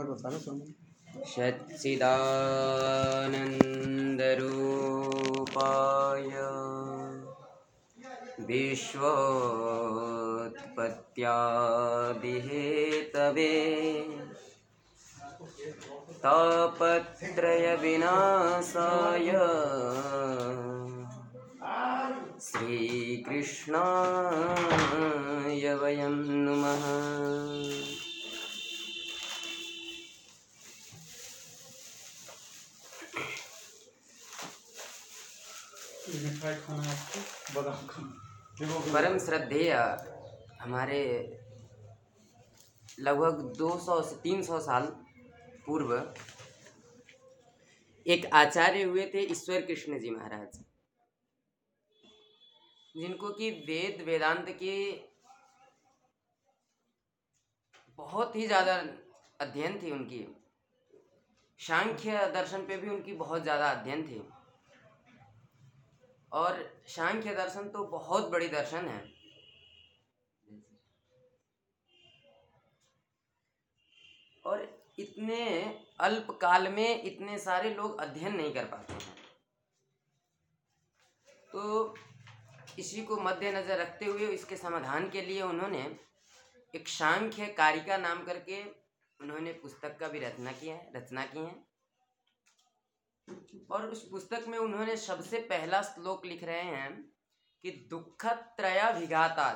बार बताना सुन सच्चिदानन्दरूपाय विश्वोत्पत्त्यादिहेतवे तापत्रयविनाशाय श्रीकृष्णाय वयं नुमः। मिठाई खाना है आपको? बादाम खाना। परम श्रद्धेय हमारे लगभग 200 से 300 साल पूर्व एक आचार्य हुए थे ईश्वर कृष्ण जी महाराज। जिनको कि वेद, वेदांत के बहुत ही ज़्यादा अध्ययन थी उनकी। सांख्य दर्शन पे भी उनकी बहुत ज़्यादा अध्ययन थी। और सांख्य दर्शन तो बहुत बड़ी दर्शन है। और इतने अल्प काल में इतने सारे लोग अध्ययन नहीं कर पाते हैं। तो इसी को मद्देनजर रखते हुए इसके समाधान के लिए उन्होंने एक सांख्य कारिका नाम करके उन्होंने पुस्तक का भी रचना किया है, रचना की है। और उस पुस्तक में उन्होंने सबसे पहला श्लोक लिख रहे हैं कि दुख त्रयाभिघाता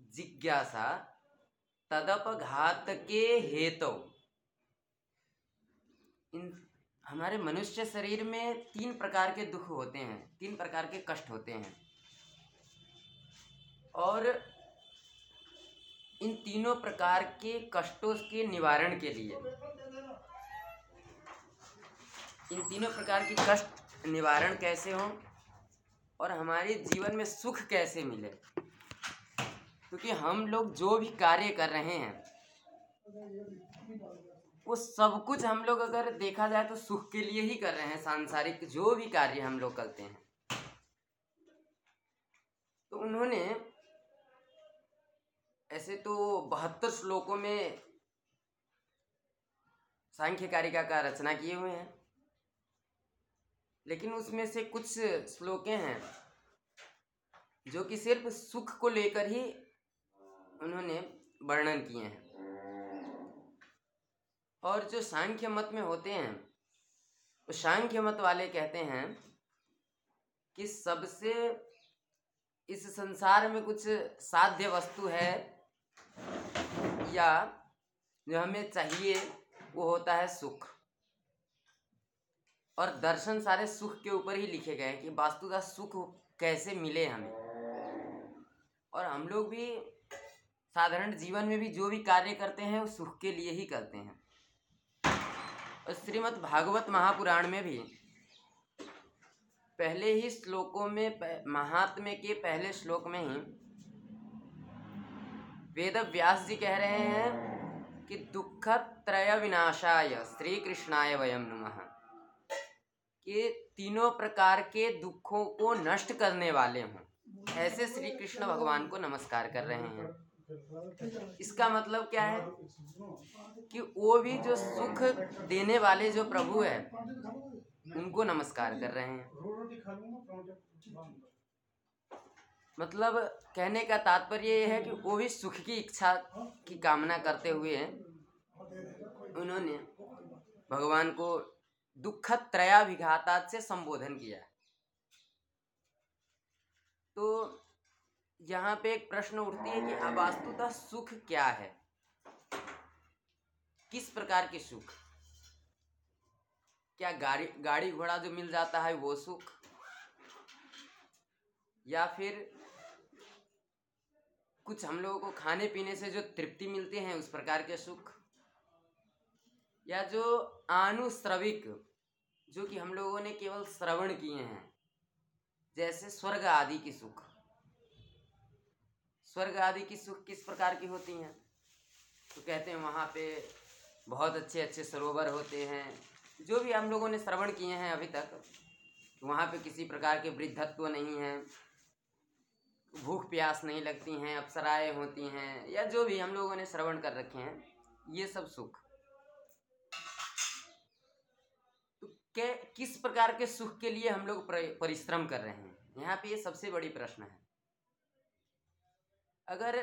जिज्ञासा तदपघात के हेतु। इन हमारे मनुष्य शरीर में तीन प्रकार के दुख होते हैं, तीन प्रकार के कष्ट होते हैं। और इन तीनों प्रकार के कष्टों के निवारण के लिए इन तीनों प्रकार की कष्ट, निवारण कैसे हो और हमारे जीवन में सुख कैसे मिले? क्योंकि हम लोग जो भी कार्य कर रहे हैं, वो सब कुछ हम लोग अगर देखा जाए तो सुख के लिए ही कर रहे हैं, सांसारिक जो भी कार्य हम लोग करते हैं। तो उन्होंने ऐसे तो बहत्तर श्लोकों में सांख्य कारिका का रचना किए हुए हैं। लेकिन उसमें से कुछ श्लोकें हैं, जो कि सिर्फ़ सुख को लेकर ही उन्होंने वर्णन किए हैं। और जो सांख्य मत में होते हैं वो सांख्य मत वाले कहते हैं कि सबसे इस संसार में कुछ साध्य वस्तु है, या जो हमें चाहिए, वो होता है सुख। और दर्शन सारे सुख के ऊपर ही लिखे गए हैं कि वास्तुतः सुख कैसे मिले हमें। और हम लोग भी साधारण जीवन में भी जो भी कार्य करते हैं, वो सुख के लिए ही करते हैं। और श्रीमद् भागवत महापुराण में भी पहले ही श्लोकों में, महात्म्य के पहले श्लोक में ही वेद व्यास जी कह रहे हैं कि दुख त्रय विनाशाय श्री कृष्णाय वयम नुमः। कि तीनों प्रकार के दुखों को नष्ट करने वाले हों। ऐसे श्री कृष्ण भगवान को नमस्कार कर रहे हैं। इसका मतलब क्या है? कि वो भी जो सुख देने वाले जो प्रभु है, उनको नमस्कार कर रहे हैं। मतलब कहने का तात्पर्य ये है कि वो भी सुख की इच्छा की कामना करते हुए उन्होंने भगवान को दुख त्रयाभिघाता से संबोधन किया। तो यहाँ पे एक प्रश्न उठती है कि वास्तुतः सुख क्या है? किस प्रकार के सुख? क्या गाड़ी गाड़ी घोड़ा जो मिल जाता है वो सुख? या फिर कुछ हम लोगों को खाने पीने से जो तृप्ति मिलती है उस प्रकार के सुख? या जो आनुश्रविक जो कि हम लोगों ने केवल श्रवण किए हैं, जैसे स्वर्ग आदि की सुख। स्वर्ग आदि की सुख किस प्रकार की होती हैं? तो कहते हैं वहाँ पे बहुत अच्छे अच्छे सरोवर होते हैं। जो भी हम लोगों ने श्रवण किए हैं अभी तक वहाँ पे किसी प्रकार के वृद्धत्व नहीं है। भूख प्यास नहीं लगती हैं, अप्सराएँ होती हैं, या जो भी हम लोगों ने श्रवण कर रखे हैं, ये सब सुख। के किस प्रकार के सुख के लिए हम लोग परिश्रम कर रहे हैं? यहाँ पे ये सबसे बड़ी प्रश्न है। अगर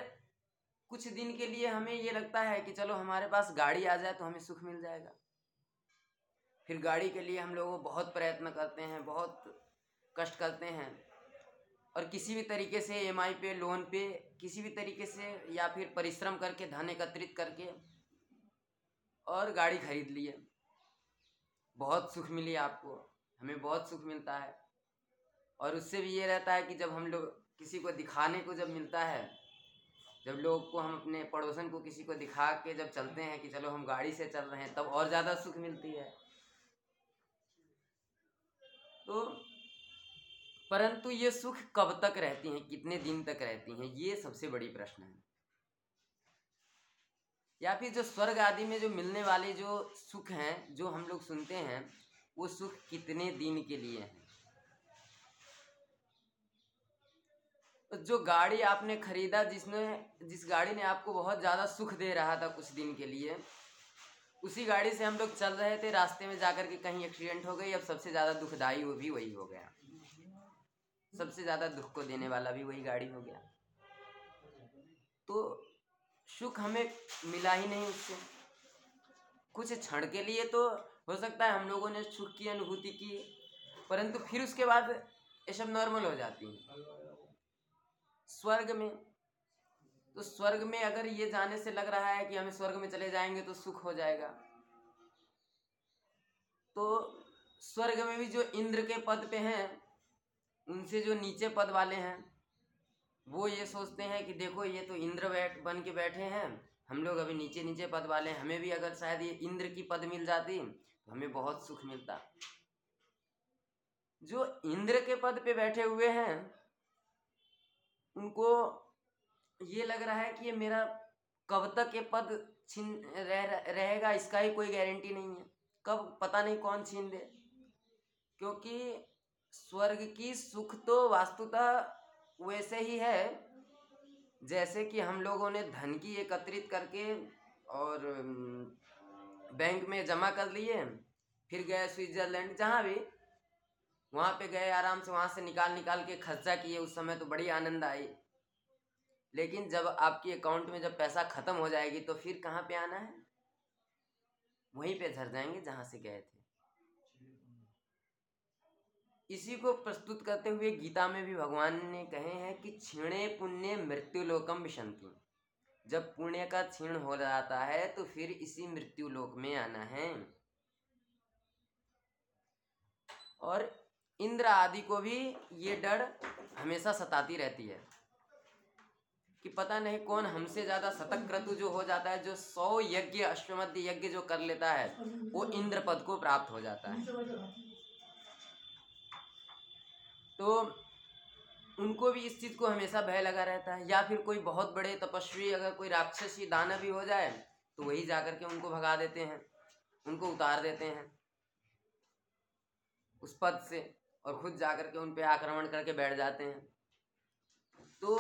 कुछ दिन के लिए हमें ये लगता है कि चलो हमारे पास गाड़ी आ जाए तो हमें सुख मिल जाएगा। फिर गाड़ी के लिए हम लोग बहुत प्रयत्न करते हैं, बहुत कष्ट करते हैं। और किसी भी तरीके से ईएमआई पे लोन पे, किसी भी तरीके से या फिर परिश्रम करके, धन एकत्रित करके और गाड़ी खरीद लिए। बहुत सुख मिली आपको। हमें बहुत सुख मिलता है। और उससे भी ये रहता है कि जब हम लोग किसी को दिखाने को जब मिलता है, जब लोग को हम अपने पड़ोसन को किसी को दिखा के जब चलते हैं कि चलो हम गाड़ी से चल रहे हैं, तब और ज़्यादा सुख मिलती है। तो परंतु ये सुख कब तक रहती हैं, कितने दिन तक रहती हैं, ये सबसे बड़ी प्रश्न है। या फिर जो स्वर्ग आदि में जो मिलने वाले जो सुख हैं, जो हम लोग सुनते हैं, वो सुख कितने दिन के लिए हैं? जो गाड़ी आपने खरीदा, जिसने, जिस गाड़ी ने आपको बहुत ज़्यादा सुख दे रहा था कुछ दिन के लिए, उसी गाड़ी से हम लोग चल रहे थे, रास्ते में जाकर के कहीं एक्सीडेंट हो गई, अब सबसे ज़्यादा दुखदाई वो भी वही हो गया। सबसे ज़्यादा दुख को देने वाला भी वही गाड़ी हो गया। तो सुख हमें मिला ही नहीं उससे। कुछ क्षण के लिए तो हो सकता है हम लोगों ने सुख की अनुभूति की, परंतु फिर उसके बाद ये सब नॉर्मल हो जाती है। स्वर्ग में तो स्वर्ग में अगर ये जाने से लग रहा है कि हमें स्वर्ग में चले जाएँगे तो सुख हो जाएगा। तो स्वर्ग में भी जो इंद्र के पद पे हैं, उनसे जो नीचे पद वाले हैं वो ये सोचते हैं कि देखो, ये तो इंद्र बैठ, बन के बैठे हैं। हम लोग अभी नीचे नीचे पद वाले हैं। हमें भी अगर शायद ये इंद्र की पद मिल जाती तो हमें बहुत सुख मिलता। जो इंद्र के पद पे बैठे हुए हैं, उनको ये लग रहा है कि ये मेरा कब तक ये पद छीन, रह, रहेगा, इसका ही कोई गारंटी नहीं है। कब, पता नहीं कौन छीन दे क्योंकि स्वर्ग की सुख तो वास्तुतः वैसे ही है। जैसे कि हम लोगों ने धन की एकत्रित करके और बैंक में जमा कर लिए, फिर गए स्विट्जरलैंड, जहाँ भी, वहाँ पे गए आराम से, वहाँ से निकाल निकाल के खर्चा किए, उस समय तो बड़ी आनंद आई। लेकिन जब आपकी अकाउंट में जब पैसा खत्म हो जाएगी तो फिर कहाँ पे आना है? वहीं पे झर जाएँगे जहाँ से गए थे। इसी को प्रस्तुत करते हुए गीता में भी भगवान ने कहे हैं कि क्षीणे पुण्य मृत्यु लोकम विशंति जब पुण्य का क्षीण हो जाता है तो फिर इसी मृत्यु लोक में आना है। और इंद्र आदि को भी ये डर हमेशा सताती रहती है कि पता नहीं कौन हमसे ज़्यादा शतक क्रतु जो हो जाता है, जो सौ यज्ञ, अश्वमध यज्ञ जो कर लेता है, वो इंद्र पद को प्राप्त हो जाता है। तो उनको भी इस चीज़ को हमेशा भय लगा रहता है। या फिर कोई बहुत बड़े तपस्वी, अगर कोई राक्षसी दाना भी हो जाए तो वही जाकर के उनको भगा देते हैं, उनको उतार देते हैं। उस पद से और खुद जाकर के उन पर आक्रमण करके बैठ जाते हैं। तो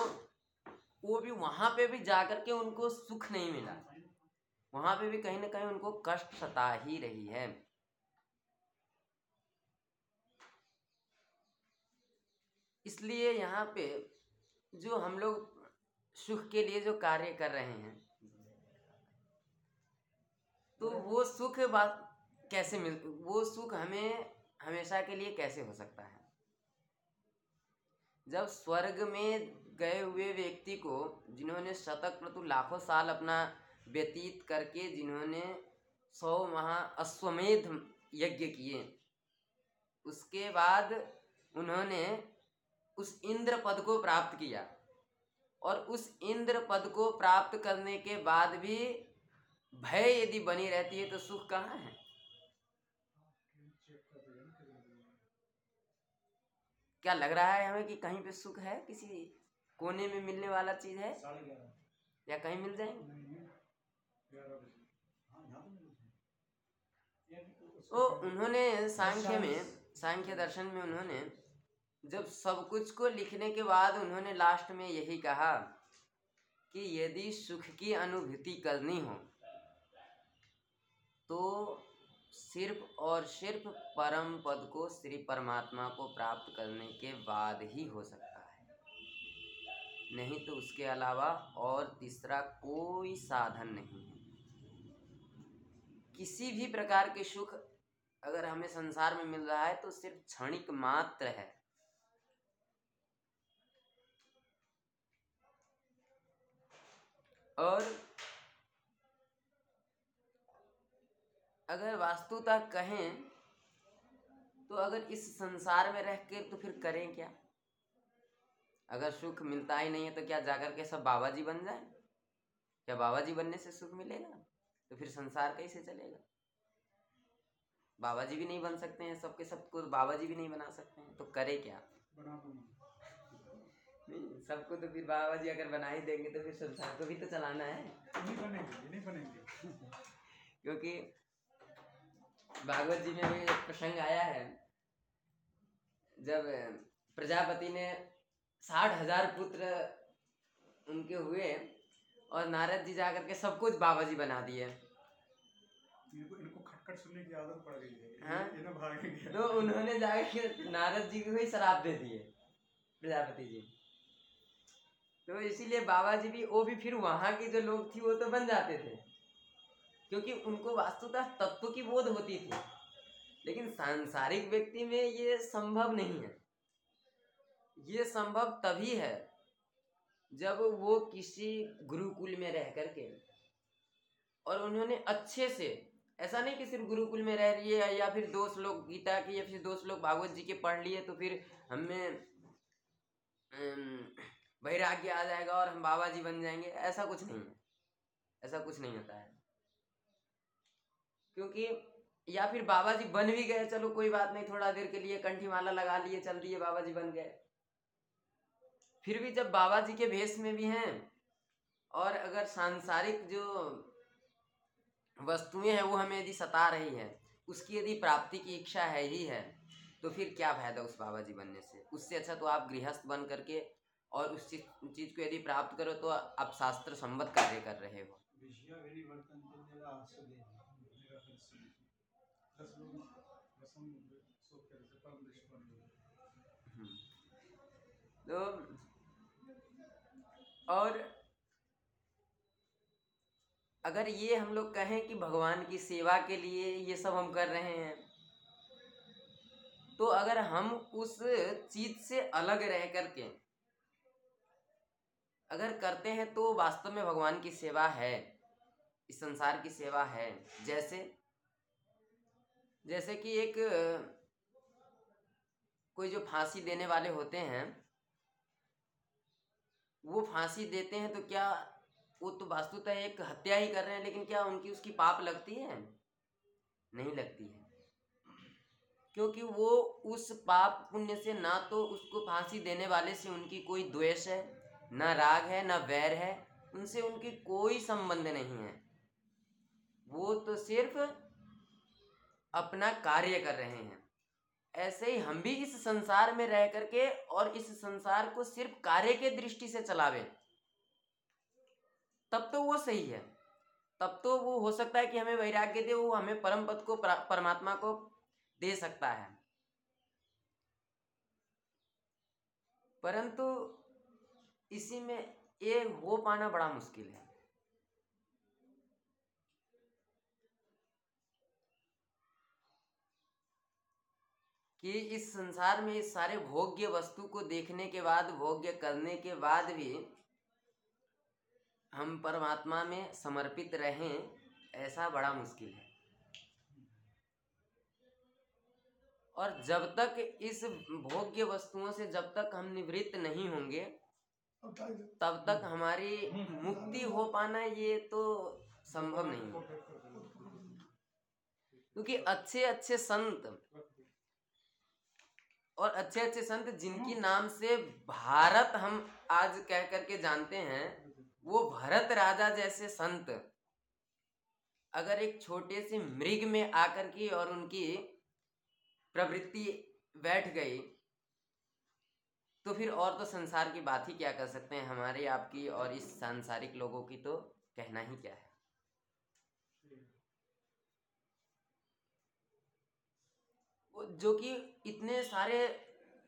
वो भी वहाँ पे भी जाकर के उनको सुख नहीं मिला। वहाँ पे भी कहीं ना कहीं उनको कष्ट सता ही रही है। इसलिए यहाँ पे जो हम लोग सुख के लिए जो कार्य कर रहे हैं तो वो सुख बात कैसे मिल, वो सुख हमें हमेशा के लिए कैसे हो सकता है? जब स्वर्ग में गए हुए व्यक्ति को, जिन्होंने शतक प्रतु लाखों साल अपना व्यतीत करके जिन्होंने सौ महा अश्वमेध यज्ञ किए, उसके बाद उन्होंने उस इंद्र पद को प्राप्त किया। और उस इंद्र पद को प्राप्त करने के बाद भी भय यदि बनी रहती है तो सुख कहाँ है? क्या लग रहा है हमें कि कहीं पे सुख है? किसी कोने में मिलने वाला चीज़ है? या कहीं मिल जाएँगे? तो उन्होंने सांख्य में, सांख्य दर्शन में उन्होंने जब सब कुछ को लिखने के बाद उन्होंने लास्ट में यही कहा कि यदि सुख की अनुभूति करनी हो तो सिर्फ़ और सिर्फ़ परम पद को श्री परमात्मा को प्राप्त करने के बाद ही हो सकता है। नहीं तो उसके अलावा और तीसरा कोई साधन नहीं है। किसी भी प्रकार के सुख अगर हमें संसार में मिल रहा है तो सिर्फ़ क्षणिक मात्र है। और अगर वास्तुता कहें तो अगर इस संसार में रह के तो फिर करें क्या? अगर सुख मिलता ही नहीं है तो क्या जाकर के सब बाबा जी बन जाए? क्या बाबा जी बनने से सुख मिलेगा? तो फिर संसार कैसे चलेगा? बाबा जी भी नहीं बन सकते हैं, सबके सबको बाबा जी भी नहीं बना सकते हैं तो करे क्या? नहीं सबको तो फिर बाबा जी अगर बना ही देंगे तो फिर संसार को भी तो चलाना है। नहीं बनेंगे नहीं बनेंगे। क्योंकि भागवत जी में भी एक प्रसंग आया है जब प्रजापति ने साठ हज़ार पुत्र उनके हुए और नारद जी जाकर के सब कुछ बाबा जी बना दिए। इनको इनको खटखट सुनने की आदत पड़ गई है। हाँ? ये भागेंगे। तो उन्होंने जाकर नारद जी को ही शराब दे दिए प्रजापति जी। तो इसीलिए बाबा जी भी, वो भी फिर वहाँ के जो लोग थी, वो तो बन जाते थे। क्योंकि उनको वास्तुतः तत्व की बोध होती थी। लेकिन सांसारिक व्यक्ति में ये संभव नहीं है। ये संभव तभी है जब वो किसी गुरुकुल में रह करके और उन्होंने अच्छे से, ऐसा नहीं कि सिर्फ़ गुरुकुल में रह रही है या फिर दोस्त लोग, गीता की या फिर दोस्त लोग भागवत जी के पढ़ लिए तो फिर हमें वैराग्य आ जाएगा और हम बाबा जी बन जाएँगे। ऐसा कुछ नहीं है। ऐसा कुछ नहीं होता है। क्योंकि या फिर बाबा जी बन भी गए चलो कोई बात नहीं थोड़ा देर के लिए कंठी माला लगा लिए चल दिए बाबा जी बन गए। फिर भी जब बाबा जी के भेष में भी हैं और अगर सांसारिक जो वस्तुएँ हैं वो हमें यदि सता रही है उसकी यदि प्राप्ति की इच्छा है ही है तो फिर क्या फ़ायदा उस बाबा जी बनने से? उससे अच्छा तो आप गृहस्थ बन करके और उस चीज़ चीज़ को यदि प्राप्त करो तो आप शास्त्र संबद्ध कार्य कर रहे हो। बन गए तो और अगर ये हम लोग कहें कि भगवान की सेवा के लिए ये सब हम कर रहे हैं तो अगर हम उस चीज़ से अलग रह करके अगर करते हैं तो वास्तव में भगवान की सेवा है, इस संसार की सेवा है। जैसे जैसे कि एक, कोई जो फांसी देने वाले होते हैं, वो फांसी देते हैं तो क्या वो तो वास्तुतः एक हत्या ही कर रहे हैं, लेकिन क्या उनकी उसकी पाप लगती है? नहीं लगती है। क्योंकि वो उस पाप पुण्य से ना तो उसको फांसी देने वाले से उनकी कोई द्वेष है ना राग है, ना वैर है, उनसे उनकी कोई संबंध नहीं है। वो तो सिर्फ़ अपना कार्य कर रहे हैं। ऐसे ही हम भी इस संसार में रह करके और इस संसार को सिर्फ़ कार्य के दृष्टि से चलावे। तब तो वो सही है। तब तो वो हो सकता है कि हमें वैराग्य दे, वो हमें परम पद को परमात्मा को दे सकता है। परंतु इसी में ये हो पाना बड़ा मुश्किल है। कि इस संसार में इस सारे भोग्य वस्तु को देखने के बाद, भोग्य करने के बाद भी हम परमात्मा में समर्पित रहें, ऐसा बड़ा मुश्किल है। और जब तक इस भोग्य वस्तुओं से जब तक हम निवृत्त नहीं होंगे तब तक हमारी मुक्ति हो पाना ये तो संभव नहीं है। क्योंकि अच्छे अच्छे संत और अच्छे अच्छे संत जिनकी नाम से भारत हम आज कह करके जानते हैं वो भरत राजा जैसे संत अगर एक छोटे से मृग में आकर की और उनकी प्रवृत्ति बैठ गई तो फिर और तो संसार की बात ही क्या कर सकते हैं? हमारे, आपकी और इस सांसारिक लोगों की तो कहना ही क्या है? जो कि इतने सारे,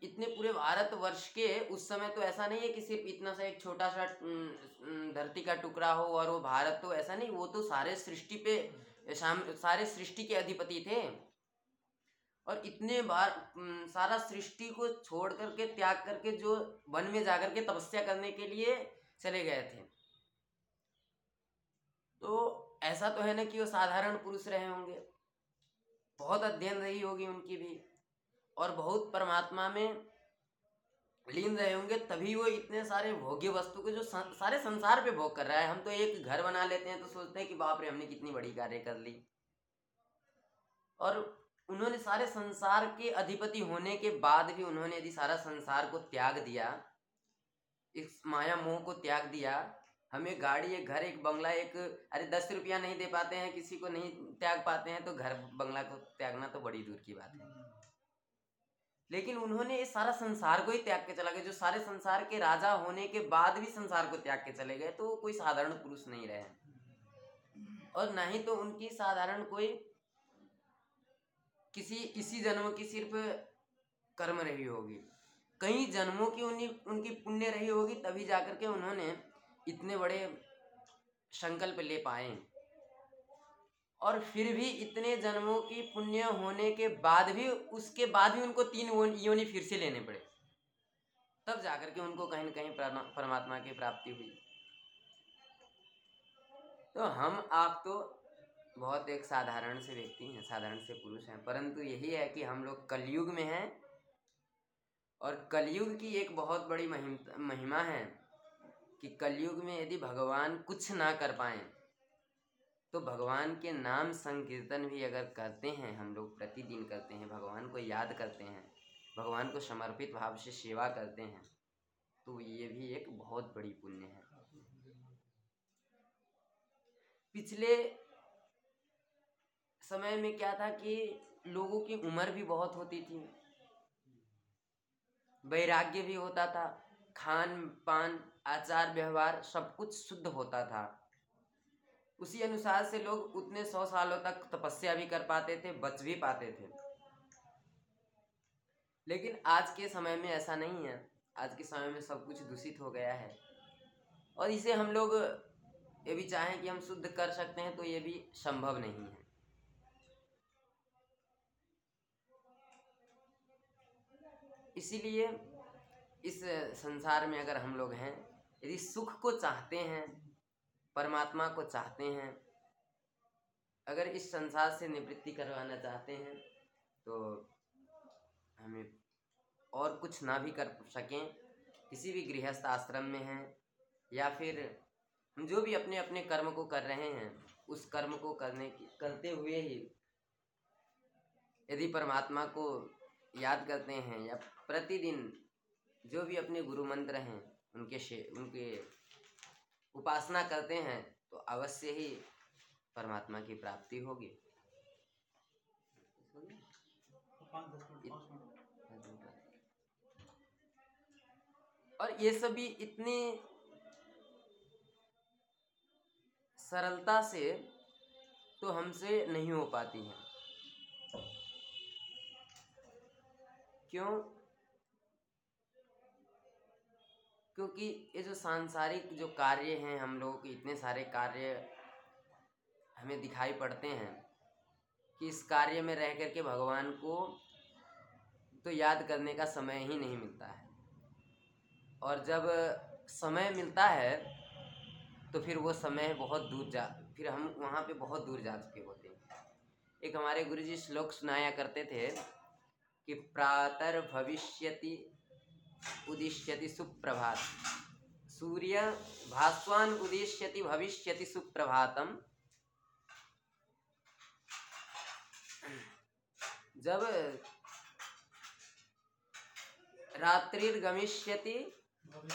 इतने पूरे भारत वर्ष के उस समय तो ऐसा नहीं है कि सिर्फ़ इतना सा एक छोटा सा धरती का टुकड़ा हो और वो भारत तो ऐसा नहीं, वो तो सारे सृष्टि पे सारे सृष्टि के अधिपति थे। और इतने बार सारा सृष्टि को छोड़ करके, त्याग करके, जो वन में जाकर के तपस्या करने के लिए चले गए थे। तो ऐसा तो है ना कि वो साधारण पुरुष रहे होंगे। बहुत अध्ययन रही होगी उनकी भी। और बहुत परमात्मा में लीन रहे होंगे, तभी वो इतने सारे भोग्य वस्तु के जो सारे संसार पे भोग कर रहा है। हम तो एक घर बना लेते हैं तो सोचते हैं कि बाप रे, हमने कितनी बड़ी कार्य कर ली। और उन्होंने सारे संसार के अधिपति होने के बाद भी उन्होंने यदि सारा संसार को त्याग दिया, इस माया मोह को त्याग दिया, हमें गाड़ी, एक घर, एक बंगला, एक, अरे दस रुपया नहीं दे पाते हैं, किसी को नहीं त्याग पाते हैं तो घर बंगला को त्यागना तो बड़ी दूर की बात है। लेकिन उन्होंने इस सारा संसार को ही त्याग के चला गया, जो सारे संसार के राजा होने के बाद भी संसार को त्याग के चले गए तो कोई साधारण पुरुष नहीं रहे। और ना ही तो उनकी साधारण कोई किसी, इसी जन्म की सिर्फ़ कर्म रही होगी। कई जन्मों की उन्हीं, उनकी पुण्य रही होगी, तभी जाकर के उन्होंने इतने बड़े संकल्प ले पाए। और फिर भी इतने जन्मों की पुण्य होने के बाद भी, उसके बाद भी उनको तीन योनि फिर से लेने पड़े। तब जाकर के उनको कहीं ना कहीं परमात्मा की प्राप्ति हुई। तो हम आप तो बहुत एक साधारण से व्यक्ति हैं, साधारण से पुरुष हैं। परंतु यही है कि हम लोग कलयुग में हैं और कलयुग की एक बहुत बड़ी महिम है कि कलयुग में यदि भगवान कुछ ना कर पाए तो भगवान के नाम संकीर्तन भी अगर करते हैं, हम लोग प्रतिदिन करते हैं, भगवान को याद करते हैं, भगवान को समर्पित भाव से सेवा करते हैं तो ये भी एक बहुत बड़ी पुण्य है। पिछले समय में क्या था कि लोगों की उम्र भी बहुत होती थी। वैराग्य भी होता था, खान पान, आचार व्यवहार सब कुछ शुद्ध होता था। उसी अनुसार से लोग उतने सौ सालों तक तपस्या भी कर पाते थे, बच भी पाते थे। लेकिन आज के समय में ऐसा नहीं है। आज के समय में सब कुछ दूषित हो गया है। और इसे हम लोग ये भी चाहें कि हम शुद्ध कर सकते हैं तो ये भी संभव नहीं है। इसीलिए इस संसार में अगर हम लोग हैं, यदि सुख को चाहते हैं, परमात्मा को चाहते हैं, अगर इस संसार से निवृत्ति करवाना चाहते हैं तो हमें और कुछ ना भी कर सकें, किसी भी गृहस्थ आश्रम में हैं, या फिर हम जो भी अपने अपने कर्म को कर रहे हैं, उस कर्म को करने की, करते हुए ही यदि परमात्मा को याद करते हैं, या प्रतिदिन जो भी अपने गुरु मंत्र हैं, उनके उनके उपासना करते हैं तो अवश्य ही परमात्मा की प्राप्ति होगी। और ये सभी इतनी सरलता से तो हमसे नहीं हो पाती हैं। क्यों? क्योंकि ये जो सांसारिक जो कार्य हैं हम लोगों के, इतने सारे कार्य हमें दिखाई पड़ते हैं कि इस कार्य में रह करके भगवान को तो याद करने का समय ही नहीं मिलता है। और जब समय मिलता है तो फिर वो समय बहुत दूर जा, फिर हम वहाँ पे बहुत दूर जा चुके होते हैं। एक हमारे गुरुजी श्लोक सुनाया करते थे कि प्रातर भविष्यति उदिष्यति सुप्रभात। सूर्य भास्वान उदिष्यति भविष्यति सुप्रभातम। जब रात्रिर्गमिष्यति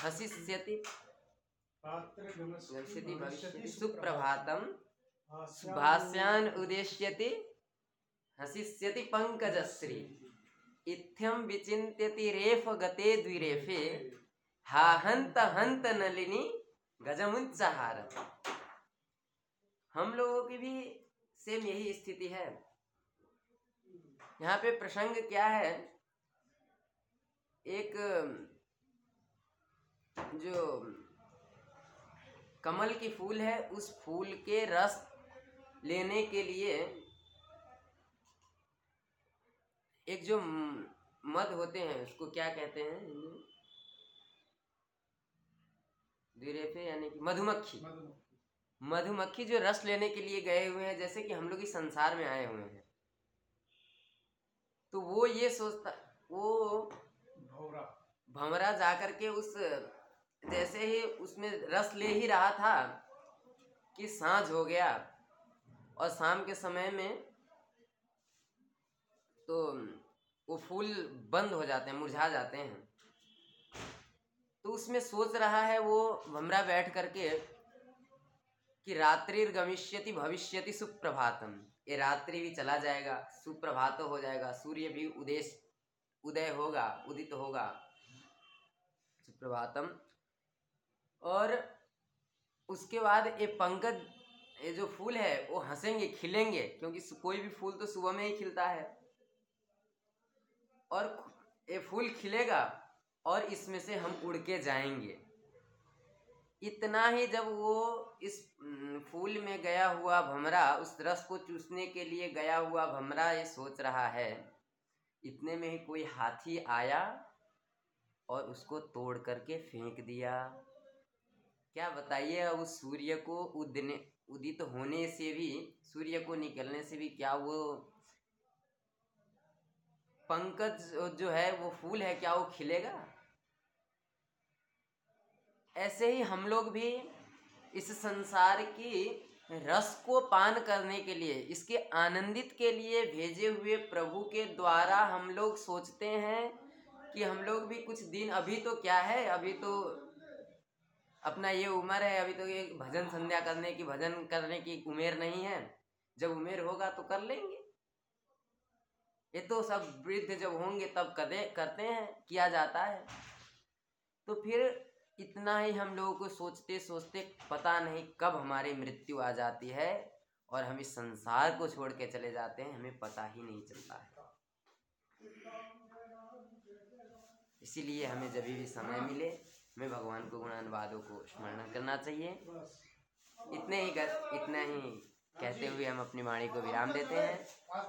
हसिष्यति, गमिष्यति भविष्यति सुप्रभातम। भास्यान उदेश्यति हसिष्यति पंकजश्री इत्थम विचिन्त्यति रेफ गते द्विरेफे हा हंत हंत नलिनी गजमुच्चहार हम लोगों की भी सेम यही स्थिति है। यहाँ पे प्रसंग क्या है? एक जो कमल की फूल है उस फूल के रस लेने के लिए एक जो म- मध होते हैं उसको क्या कहते हैं हिंदी में? द्विरेफे यानी कि मधुमक्खी। मधुमक्खी। जो रस लेने के लिए गए हुए हैं जैसे कि हम लोग इस संसार में आए हुए हैं। तो वो ये सोचता वो भौरा भंवरा जाकर के उस जैसे ही उसमें रस ले ही रहा था कि साँझ हो गया और शाम के समय में तो वो फूल बंद हो जाते हैं, मुरझा जाते हैं। तो उसमें सोच रहा है वो भमरा बैठ करके कि रात्रि गमिष्यति भविष्यति सुप्रभातम। ये रात्रि भी चला जाएगा, सुप्रभात हो जाएगा, सूर्य भी उदय उदय होगा, उदित होगा। सुप्रभातम। और उसके बाद ये पंकज, ये जो फूल है, वो हंसेंगे, खिलेंगे, क्योंकि कोई भी फूल तो सुबह में ही खिलता है। और ये फूल खिलेगा और इसमें से हम उड़ के जाएँगे। इतना ही जब वो इस फूल में गया हुआ भमरा उस रस को चूसने के लिए गया हुआ भमरा ये सोच रहा है, इतने में ही कोई हाथी आया और उसको तोड़ करके फेंक दिया। क्या बताइए उस सूर्य को उदने, उदित होने से भी, सूर्य को निकलने से भी क्या वो पंकज जो है, वो फूल है, क्या वो खिलेगा? ऐसे ही हम लोग भी इस संसार की रस को पान करने के लिए, इसके आनंदित के लिए भेजे हुए प्रभु के द्वारा हम लोग सोचते हैं कि हम लोग भी कुछ दिन, अभी तो क्या है? अभी तो अपना ये उम्र है, अभी तो ये भजन संध्या करने की, भजन करने की उम्र नहीं है। जब उम्र होगा तो कर लेंगे। ये तो सब वृद्ध जब होंगे तब कदे करते हैं किया जाता है। तो फिर इतना ही हम लोगों को सोचते सोचते पता नहीं कब हमारी मृत्यु आ जाती है और हम इस संसार को छोड़ के चले जाते हैं हमें पता ही नहीं चलता है। इसीलिए हमें जब भी समय मिले हमें भगवान को गुणानुवादों को स्मरण करना चाहिए। इतने ही कर, इतना ही कहते हुए हम अपनी वाणी को विराम देते हैं।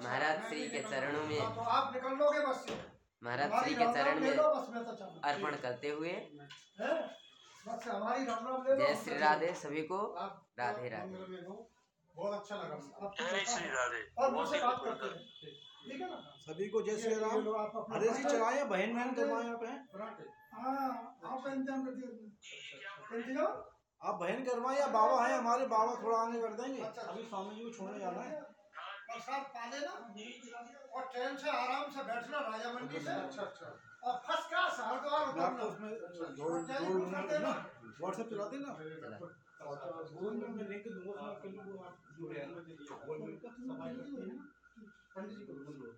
महाराज श्री के चरणों में तो महाराज श्री के चरण में तो। अर्पण करते हुए? बस से हमारी राम राम ले लो। जय श्री राधे सभी को राधे राधे। बहुत अच्छा लगा जय श्री राधे और मुझसे बात करते हैं। ठीक है ना? सभी को जय श्री राम। हरे जी चलाए बहन बहन करवाए आप हैं? हाँ आप इंतज़ाम कर इंतज़ाम? आप बहन करवाए या बाबा हैं हमारे बाबा थोड़ा आगे कर देंगे अच्छा। अभी स्वामी जी को छोड़ने जाना है। प्रसाद पाले ना और ट्रेन से आराम से बैठना राजा मंडी से। अच्छा अच्छा। और फ़र्स्ट क्लास हरिद्वार आपको उसमें जोड़ जोड़ व्हाट्सएप चलाते ना। गूगल में मैं लिंक दूँगा उसमें कल को आप जुड़े हैं बोल मिलकर सफ़ाई पंडित जी को बाबा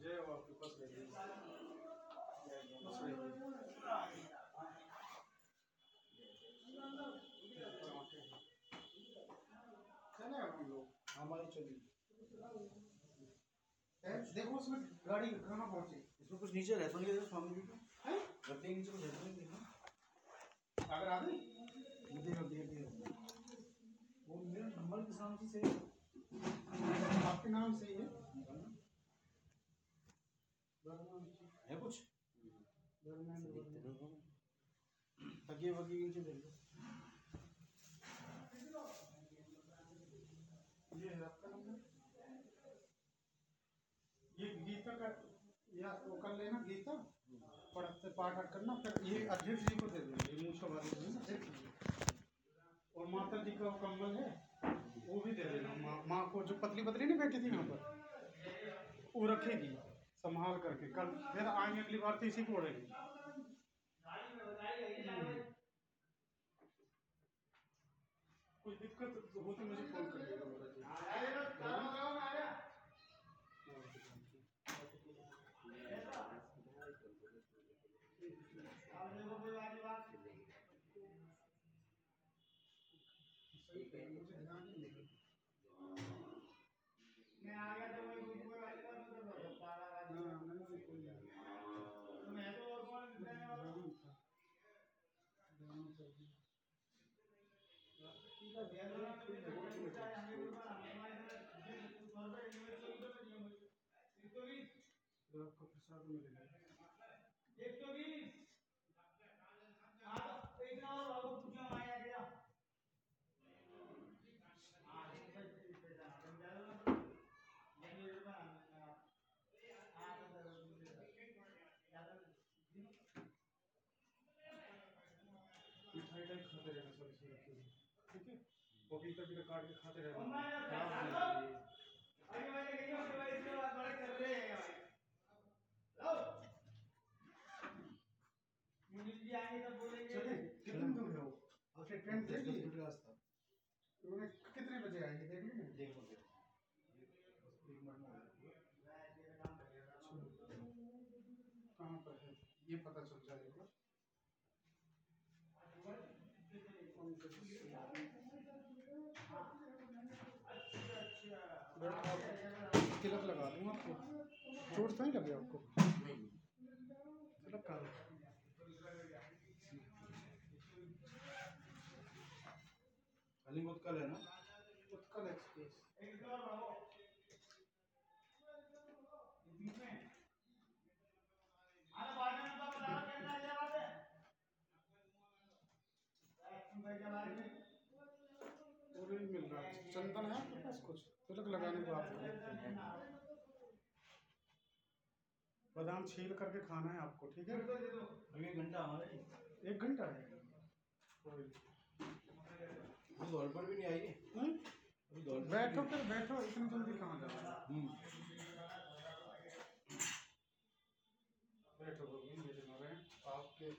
जय बाबा बस रहिए बस रहिए चले हम लोग हमारी चलिए हैं? देखो उसमें गाड़ी कहाँ पहुँची? इसमें कुछ नीचे रहता नहीं है स्वामी जी को। हैं? नीचे कुछ रहता नहीं देखा। अगर आ गई? दे वो मेरा नंबर के सामने से आपके नाम से ही है। है कुछ? तकिए नीचे दे पढ़ते पाठ करना, फिर ये अध्यक्ष जी को दे ये मूछा वाले और माता जी का है, वो भी दे देना। माँ को जो पतली पतली नहीं बैठी थी यहाँ पर, वो रखेगी, संभाल करके। कल फिर आएँगे, अगली बार तो इसी को हम्म। कोई दिक्कत हो तो मुझे फ़ोन कर देगा पे है मुझे ध्यान नहीं लेकिन हाँ, नहीं, नहीं, कोई नहीं। ध्यान था। ध्यान था। तो आपको प्रसाद मिलेगा मिठाई टाइप खाते रहना सब इसमें रखे हुए। ठीक है पपीता भी काट के खाते होगी। चलिए कितने दूर है? वो आपके ट्रेन ली रास्ता। उन्होंने कितने बजे आएँगे? देख ली देखो देखो एक मिनट में कहाँ पर है? ये पता चल जाएगा तिलक लगा दूँ आपको चोट तो नहीं लगे आपको? का उत्कल है ना एक्सप्रेस मिल रहा चंदन है आपके पास कुछ? तिलक लगाने के बाद बादाम छील करके खाना है आपको ठीक है? अभी एक घंटा हमारे एक घंटा है? दौड़ पर भी नहीं आई हम्म? दौड़ पर बैठो फिर बैठो इतनी जल्दी कहाँ हम्म। बैठो भगवान मेरे नारायण आपके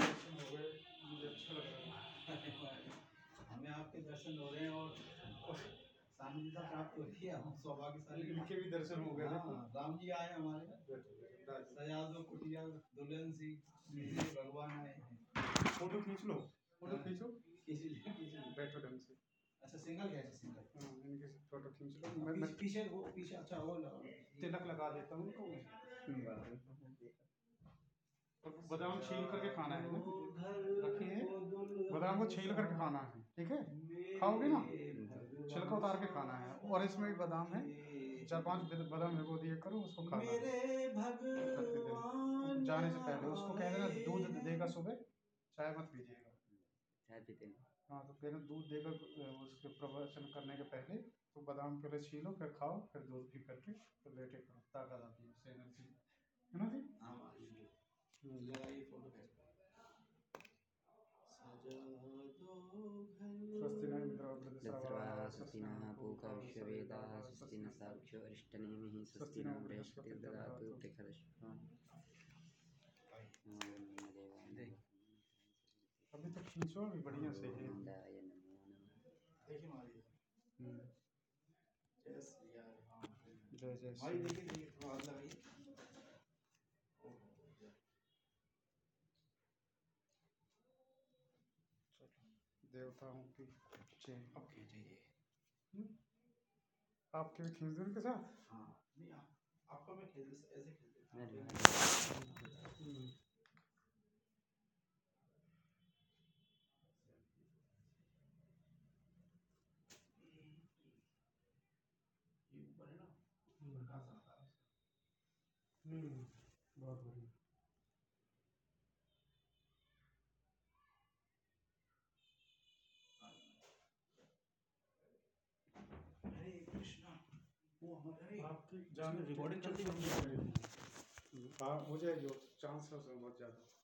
दर्शन हो गए मुझे अच्छा लग रहा है। हमें आपके दर्शन हो रहे हैं और सानिध्यता प्राप्त हो रही है हम सौभाग्यशाली इनके भी दर्शन हो गए हाँ, राम जी आए हमारे। कुटिया दुल्हन भगवान आए हैं। फ़ोटो खींच लो फ़ोटो खींचो। किसी किसी बैठो ढंग से। अच्छा सिंगल कैसे सिंगल। हाँ इनके फ़ोटो खींच लो। मैं पीछे वो पीछे अच्छा वो तिलक लगा देता हूँ उनको। बादाम छील करके खाना है ना? रखिए बादाम को छील करके खाना है ठीक है? खाओगे ना? छिलका उतार के खाना है और इसमें भी बादाम है। चार पाँच बद- बादाम भिगो दिए करो उसको खाना है। मेरे भगवान जाने से पहले उसको कह देना दूध देगा सुबह चाय मत पीजिएगा। चाय पीते हैं। हाँ तो कहना दूध देकर उसके प्रवचन करने के पहले तो बादाम पहले छीलो फिर खाओ फिर दूध पी करके फिर लेटे करो ताकत आती है उससे एनर्जी। है ना जी? लगाइए फ़ोटो खींच सजा दो स्वस्ति न घर इंद्रो दस्रवाः स्वस्ति नः पूका विश्ववेदाः स्वस्ति न साक्षो अरिष्टनेमिः स्वस्ति नो बृहस्पतिर्ददातु अभी तो खींचो अभी बढ़िया से है। जय जय भाई देखिए देखिए थोड़ा हाथ लगाइए ओहो, जय। देवताओं की जय। अब खींचिए हम्म, आपके भी खींच के साथ? हाँ नहीं आप आपको मैं खेल ऐसे ऊपर है ना? हम्म, बहुत बढ़िया हरे कृष्णा वो हमारे आपकी जान रिकॉर्डिंग चलती है हाँ हो जाएगी चांस है उसमें बहुत ज़्यादा।